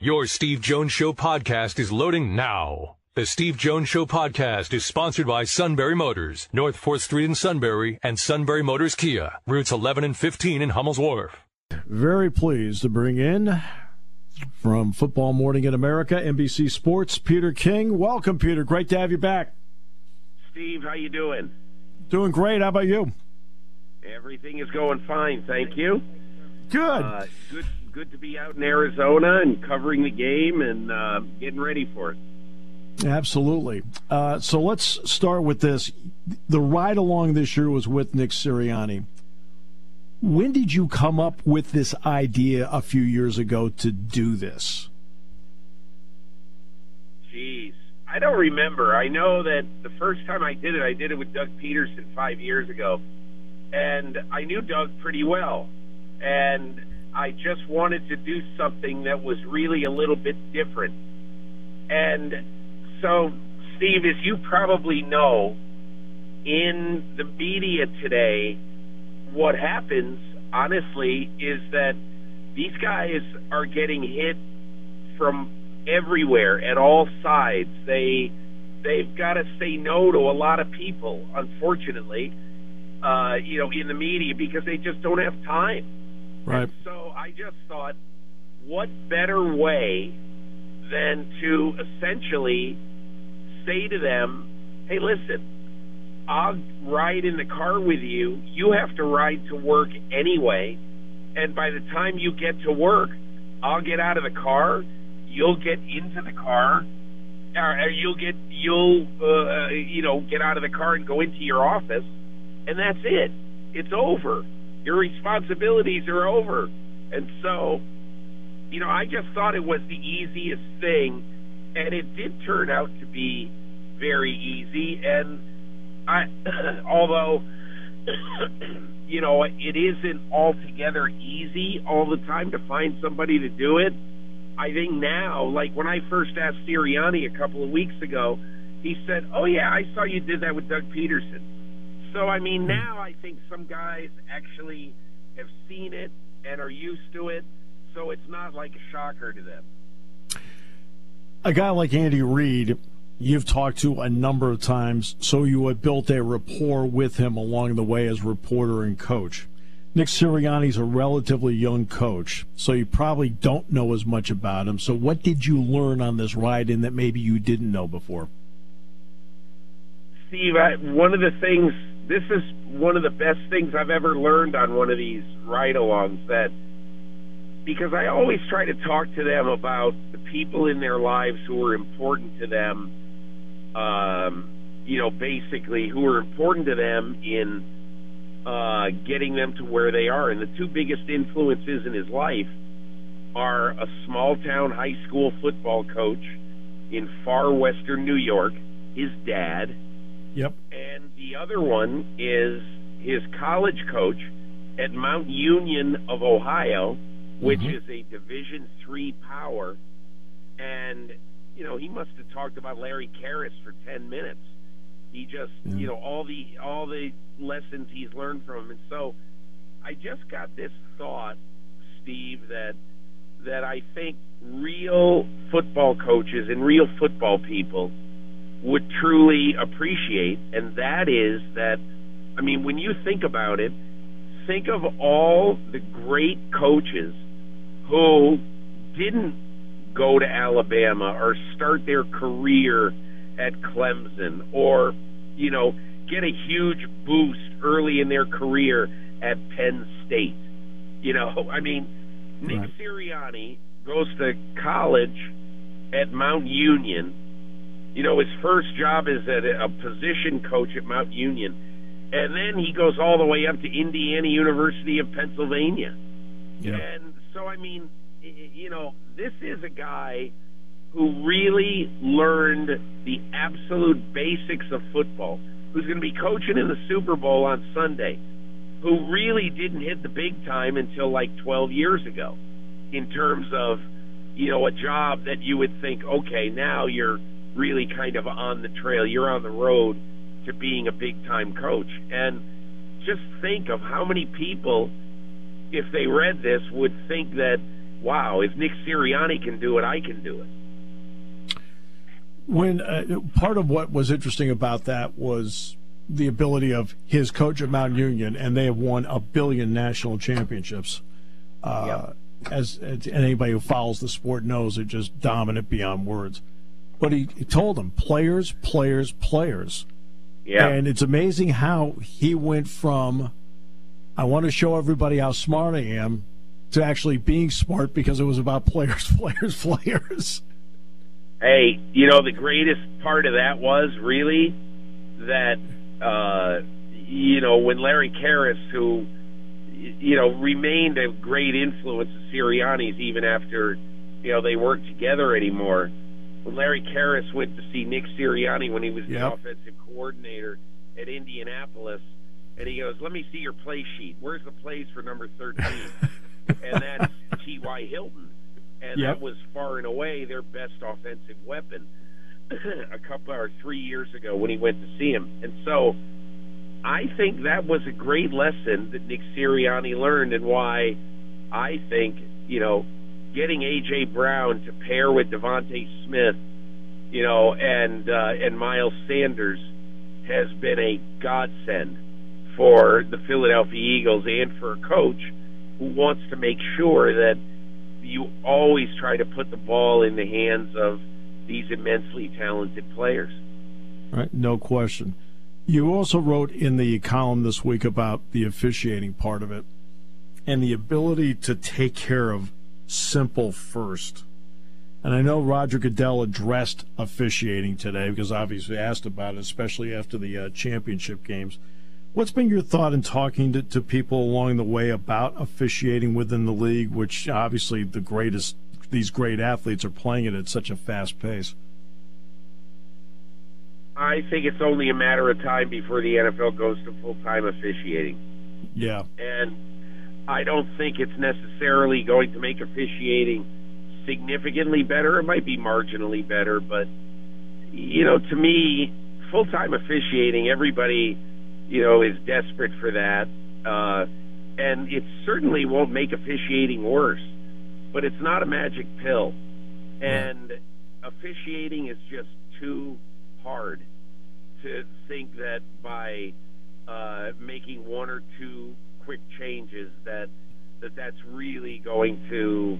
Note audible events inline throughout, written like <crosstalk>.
Your Steve Jones Show podcast is loading now. The Steve Jones Show podcast is sponsored by Sunbury Motors, North 4th Street in Sunbury, and Sunbury Motors Kia, routes 11 and 15 in Hummel's Wharf. Very pleased to bring in from Football Morning in America, NBC Sports, Peter King. Welcome, Peter. Great to have you back. Steve, how you doing? Doing great. How about you? Everything is going fine, thank you. Good. Uh, good, good to be out in Arizona and covering the game and uh, getting ready for it. Absolutely. Uh, so let's start with this. The ride along this year was with Nick Sirianni. When did you come up with this idea a few years ago to do this? Jeez, I don't remember. I know that the first time I did it, I did it with Doug Pederson five years ago, and I knew Doug pretty well, and I just wanted to do something that was really a little bit different. And so, Steve, as you probably know, in the media today, what happens, honestly, is that these guys are getting hit from everywhere at all sides. They they've got to say no to a lot of people, unfortunately, uh, you know, in the media because they just don't have time. Right. And so I just thought, what better way than to essentially say to them, "Hey, listen." I'll ride in the car with you. You have to ride to work anyway. And by the time you get to work, I'll get out of the car. You'll get into the car. Or you'll get you'll uh, you know get out of the car and go into your office, and that's it. It's over. Your responsibilities are over. And so, you know, I just thought it was the easiest thing, and it did turn out to be very easy. And I, <clears throat> although, <clears throat> you know, it isn't altogether easy all the time to find somebody to do it. I think now, like when I first asked Sirianni a couple of weeks ago, he said, "Oh yeah, I saw you did that with Doug Pederson." So I mean, hmm. now I think some guys actually have seen it and are used to it, so it's not like a shocker to them. A guy like Andy Reid you've talked to a number of times, so you have built a rapport with him along the way as reporter and coach. Nick Sirianni's a relatively young coach, so you probably don't know as much about him. So, what did you learn on this ride in that maybe you didn't know before? Steve, I, one of the things, this is one of the best things I've ever learned on one of these ride alongs that because I always try to talk to them about the people in their lives who are important to them um, you know, basically who are important to them in uh, getting them to where they are. And the two biggest influences in his life are a small town high school football coach in far western New York, his dad. Yep. The other one is his college coach at Mount Union of Ohio, which mm-hmm. is a Division three power. And you know, he must have talked about Larry Kehres for ten minutes. He just, yeah. you know, all the all the lessons he's learned from him, and so I just got this thought, Steve, that that I think real football coaches and real football people would truly appreciate, and that is that, I mean, when you think about it, think of all the great coaches who didn't go to Alabama or start their career at Clemson or, you know, get a huge boost early in their career at Penn State. You know, <laughs> I mean, Nick right. Sirianni goes to college at Mount Union. You know, his first job is at a position coach at Mount Union. And then he goes all the way up to Indiana University of Pennsylvania. Yeah. And so, I mean, you know, this is a guy who really learned the absolute basics of football, who's going to be coaching in the Super Bowl on Sunday, who really didn't hit the big time until like 12 years ago in terms of, you know, a job that you would think, okay, now you're really kind of on the trail, you're on the road to being a big time coach. And just think of how many people, if they read this, would think that wow, if Nick Sirianni can do it, I can do it. When uh, part of what was interesting about that was the ability of his coach at Mount Union, and they have won a billion national championships. Uh, yep. as, as, anybody who follows the sport knows, they're just dominant beyond words. But he, he told them, players, players, players. Yeah. And it's amazing how he went from, I want to show everybody how smart I am, to actually being smart because it was about players, <laughs> players, players. Hey, you know, the greatest part of that was really that uh, you know, when Larry Kehres, who, you know, remained a great influence of Sirianni's even after, you know, they weren't together anymore. When Larry Kehres went to see Nick Sirianni when he was yep. the offensive coordinator at Indianapolis, and he goes, "Let me see your play sheet. Where's the plays for number 13?" <laughs> and that's T.Y. Hilton, and yep. that was far and away their best offensive weapon. <clears throat> a couple or three years ago when he went to see him. And so I think that was a great lesson that Nick Sirianni learned and why I think, you know, getting AJ Brown to pair with DeVonta Smith, you know, and uh, and Miles Sanders has been a godsend for the Philadelphia Eagles and for a coach who wants to make sure that you always try to put the ball in the hands of these immensely talented players. Right, no question. You also wrote in the column this week about the officiating part of it and the ability to take care of simple first. And I know Roger Goodell addressed officiating today because obviously asked about it, especially after the uh, championship games. What's been your thought in talking to, to people along the way about officiating within the league, which obviously the greatest these great athletes are playing it at such a fast pace? I think it's only a matter of time before the NFL goes to full time officiating. Yeah. And I don't think it's necessarily going to make officiating significantly better. It might be marginally better, but, you know, to me, full time officiating, everybody, you know, is desperate for that. Uh, and it certainly won't make officiating worse but it's not a magic pill. And officiating is just too hard to think that by uh, making one or two quick changes that that that's really going to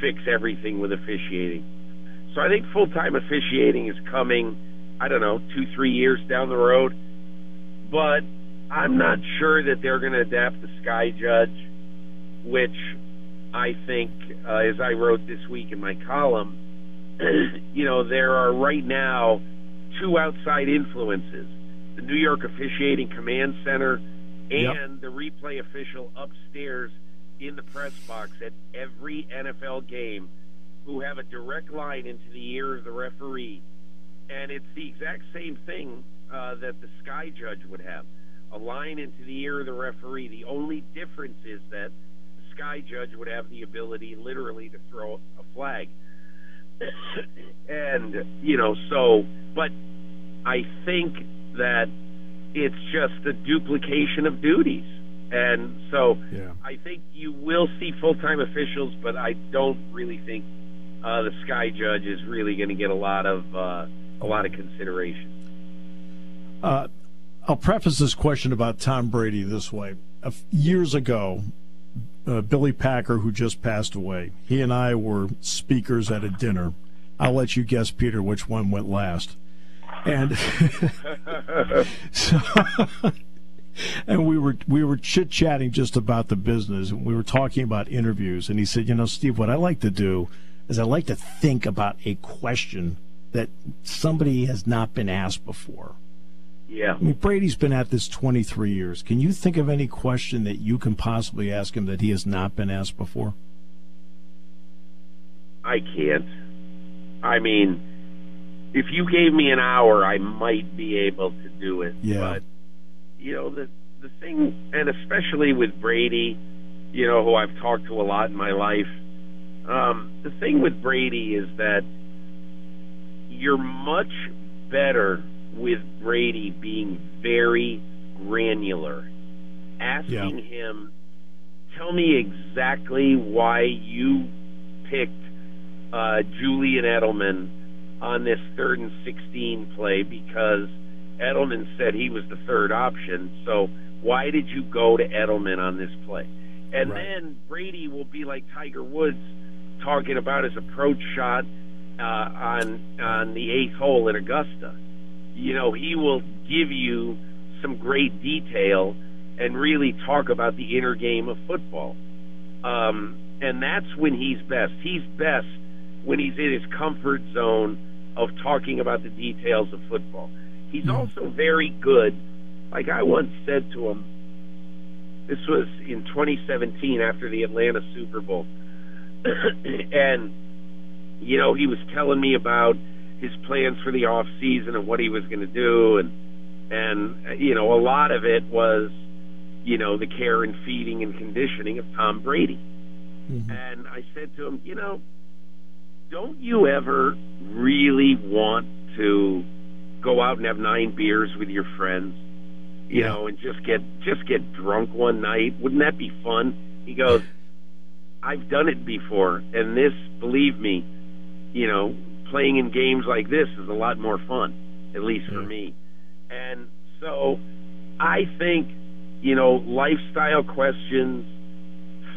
fix everything with officiating. So I think full time officiating is coming. I don't know, two three years down the road, but I'm not sure that they're going to adapt the Sky Judge, which I think, uh, as I wrote this week in my column, <clears throat> you know, there are right now two outside influences the New York Officiating Command Center and yep. the replay official upstairs in the press box at every NFL game who have a direct line into the ear of the referee. And it's the exact same thing uh, that the Sky Judge would have a line into the ear of the referee. The only difference is that the sky judge would have the ability literally to throw a flag. <coughs> and, you know, so, but I think that it's just a duplication of duties. And so yeah. I think you will see full time officials, but I don't really think uh, the Sky Judge is really going to get a lot of uh, a lot of consideration. Uh, I'll preface this question about Tom Brady this way. years ago, uh, Billy Packer, who just passed away. He and I were speakers at a dinner. I'll let you guess, Peter, which one went last. And <laughs> so, and we were we were chit chatting just about the business. and We were talking about interviews, and he said, "You know, Steve, what I like to do is I like to think about a question that somebody has not been asked before." Yeah. I mean, Brady's been at this 23 years. Can you think of any question that you can possibly ask him that he has not been asked before? I can't. I mean, if you gave me an hour, I might be able to do it. Yeah. But you know the the thing, and especially with Brady, you know, who I've talked to a lot in my life. Um, the thing with Brady is that you're much better with Brady being very granular, asking yeah. him, tell me exactly why you picked uh, Julian Edelman on this third and 16 play because Edelman said he was the third option. So why did you go to Edelman on this play? And right. then Brady will be like Tiger Woods talking about his approach shot uh, on on the eighth hole at Augusta. You know, he will give you some great detail and really talk about the inner game of football. Um, and that's when he's best. He's best when he's in his comfort zone of talking about the details of football. He's also very good. Like I once said to him, this was in 2017 after the Atlanta Super Bowl. <coughs> and, you know, he was telling me about his plans for the off season and what he was going to do. And, and, you know, a lot of it was, you know, the care and feeding and conditioning of Tom Brady. Mm-hmm. And I said to him, you know, don't you ever really want to go out and have nine beers with your friends, you yeah. know, and just get just get drunk one night? Wouldn't that be fun? He goes, <laughs> I've done it before, and this, believe me, you know, playing in games like this is a lot more fun, at least yeah. for me. And so, I think, you know, lifestyle questions,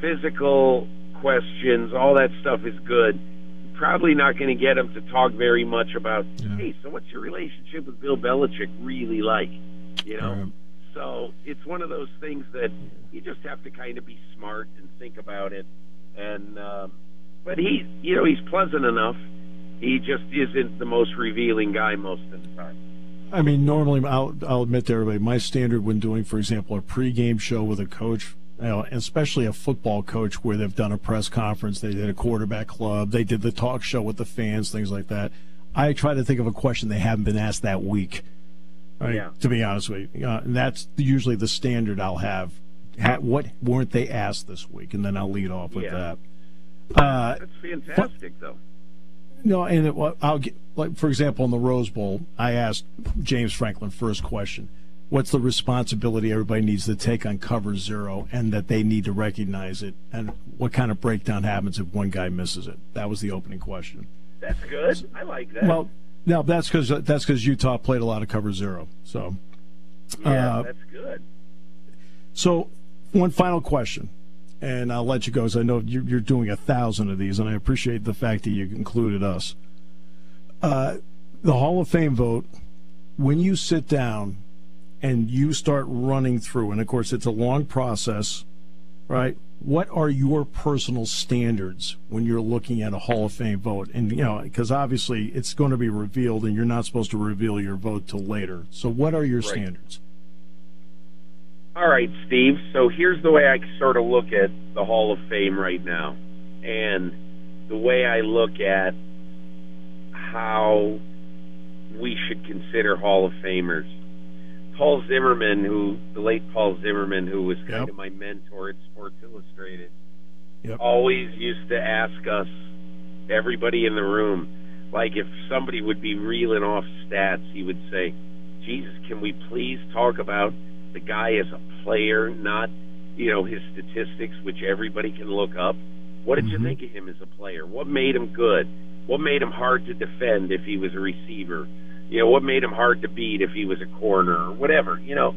physical questions, all that stuff is good probably not going to get him to talk very much about, yeah. hey, so what's your relationship with Bill Belichick really like? You know? Right. So it's one of those things that you just have to kind of be smart and think about it. And, um, but he, you know, he's pleasant enough. He just isn't the most revealing guy most of the time. I mean, normally, I'll, I'll admit to everybody, my standard when doing, for example, a pregame show with a coach you know, especially a football coach where they've done a press conference, they did a quarterback club, they did the talk show with the fans, things like that. I try to think of a question they haven't been asked that week. Right, yeah. To be honest with you, uh, and that's usually the standard I'll have. Ha- what weren't they asked this week? And then I'll lead off with yeah. that. Uh, that's fantastic, but, though. No, and it, I'll get like for example in the Rose Bowl, I asked James Franklin first question what's the responsibility everybody needs to take on cover zero and that they need to recognize it? And what kind of breakdown happens if one guy misses it? That was the opening question. That's good. I like that. Well now that's because that's because utah played a lot of cover zero so. Yeah uh, that's good. so one final question and i'll let you go because i know you're doing a thousand of these and i appreciate the fact that you included us. Uh, the hall of fame vote when you sit down and you start running through, and of course, it's a long process, right? What are your personal standards when you're looking at a Hall of Fame vote? And, you know, because obviously it's going to be revealed and you're not supposed to reveal your vote till later. So, what are your right. standards? All right, Steve. So, here's the way I sort of look at the Hall of Fame right now. And the way I look at how we should consider Hall of Famers Paul Zimmerman, who the late Paul Zimmerman, who was kind yep. of my mentor at Sports Illustrated, yep. always used to ask us, everybody in the room, like if somebody would be reeling off stats, he would say, "Jesus, can we please talk about the guy as a player, not you know his statistics, which everybody can look up? What did mm-hmm. you think of him as a player? What made him good? What made him hard to defend if he was a receiver?" You know, what made him hard to beat if he was a corner or whatever, you know.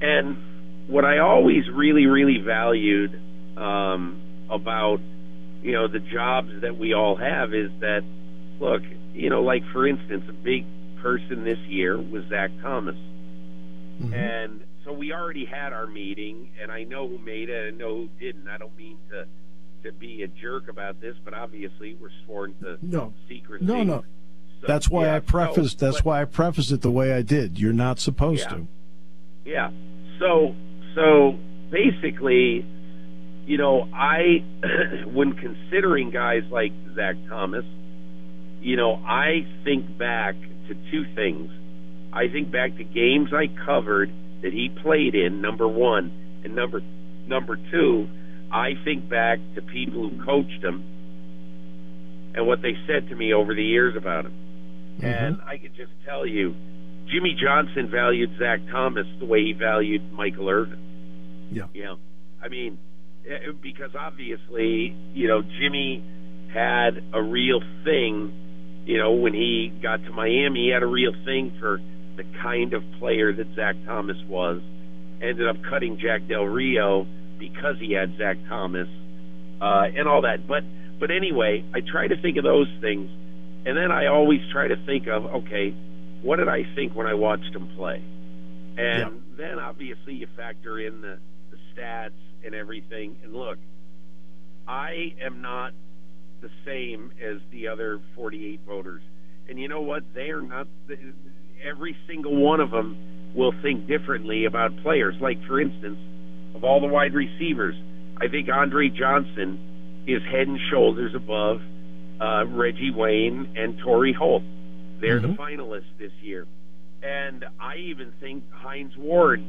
And what I always really, really valued um, about, you know, the jobs that we all have is that, look, you know, like for instance, a big person this year was Zach Thomas. Mm-hmm. And so we already had our meeting, and I know who made it and know who didn't. I don't mean to to be a jerk about this, but obviously we're sworn to no. secrecy. No, no. So, that's why yeah, I prefaced. So, that's but, why I prefaced it the way I did. You're not supposed yeah. to. Yeah. So so basically, you know, I <clears throat> when considering guys like Zach Thomas, you know, I think back to two things. I think back to games I covered that he played in. Number one, and number number two, I think back to people who coached him and what they said to me over the years about him. Mm-hmm. And I can just tell you, Jimmy Johnson valued Zach Thomas the way he valued Michael Irvin. Yeah. You know, I mean, eh, because obviously, you know, Jimmy had a real thing. You know, when he got to Miami, he had a real thing for the kind of player that Zach Thomas was. Ended up cutting Jack Del Rio because he had Zach Thomas uh, and all that. But but anyway, I try to think of those things, and then I always try to think of okay, what did I think when I watched him play, and yeah. then obviously you factor in the, the stats and everything. And look, I am not the same as the other 48 voters, and you know what? They are not. Every single one of them will think differently about players. Like for instance, of all the wide receivers, I think Andre Johnson is head and shoulders above uh, Reggie Wayne and Torry Holt. They're mm-hmm. the finalists this year, and I even think Hines Ward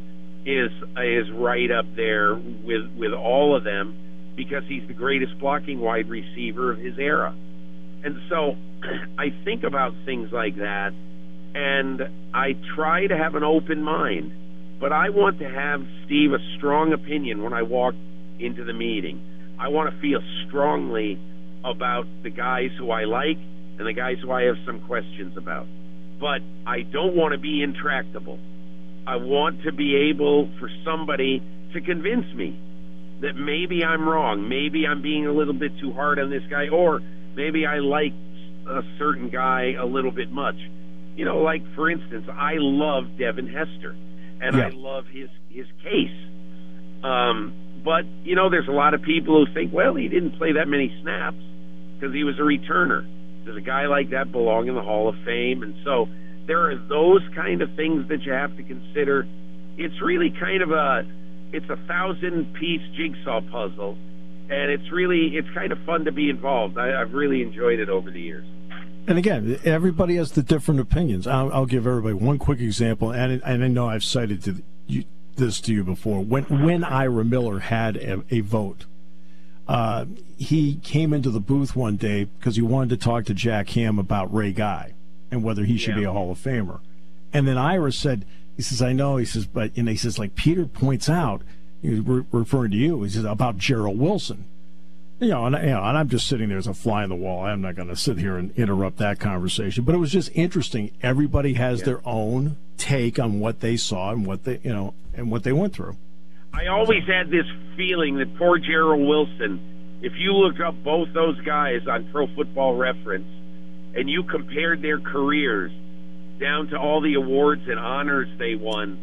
is is right up there with with all of them because he's the greatest blocking wide receiver of his era. And so <clears throat> I think about things like that and I try to have an open mind, but I want to have Steve a strong opinion when I walk into the meeting. I want to feel strongly about the guys who I like and the guys who I have some questions about. But I don't want to be intractable. I want to be able for somebody to convince me that maybe I'm wrong, maybe I'm being a little bit too hard on this guy, or maybe I like a certain guy a little bit much. You know, like for instance, I love Devin Hester, and yeah. I love his his case. Um, but, you know, there's a lot of people who think, well, he didn't play that many snaps because he was a returner. Does a guy like that belong in the Hall of Fame? And so there are those kind of things that you have to consider. It's really kind of a it's a thousand piece jigsaw puzzle and it's really it's kind of fun to be involved. I, have really enjoyed it over the years. And again, everybody has the different opinions. I'll, I'll give everybody one quick example, and, and I know I've cited to you, this to you before. When when Ira Miller had a, a vote, uh, he came into the booth one day because he wanted to talk to Jack Ham about Ray Guy and whether he should yeah. be a Hall of Famer. And then Ira said, he says, I know. He says, but and he says, like Peter points out, he's re- referring to you. He says about Jerrel Wilson. You know, and, you know, and I'm just sitting there as a fly in the wall. I'm not going to sit here and interrupt that conversation. But it was just interesting. Everybody has yeah. their own take on what they saw and what they, you know, and what they went through. I always had this feeling that poor Jerrel Wilson, if you look up both those guys on Pro Football Reference and you compared their careers down to all the awards and honors they won,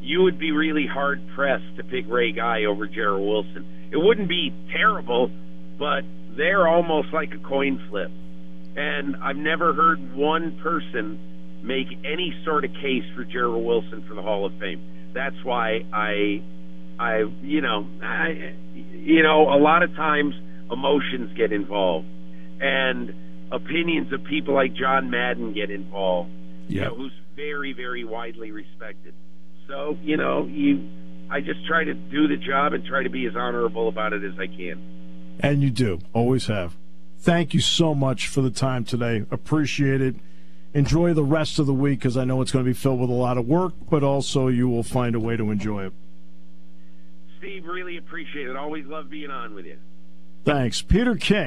you would be really hard pressed to pick Ray Guy over Jerrel Wilson. It wouldn't be terrible, but they're almost like a coin flip. And I've never heard one person make any sort of case for Jerrel Wilson for the Hall of Fame. That's why I, I, you know, I, you know, a lot of times emotions get involved, and opinions of people like John Madden get involved. Yeah. You know, who's very, very widely respected. So, you know, you, I just try to do the job and try to be as honorable about it as I can. And you do, always have. Thank you so much for the time today. Appreciate it enjoy the rest of the week because I know it's going to be filled with a lot of work, but also you will find a way to enjoy it. Steve, really appreciate it. Always love being on with you. Thanks. Peter King.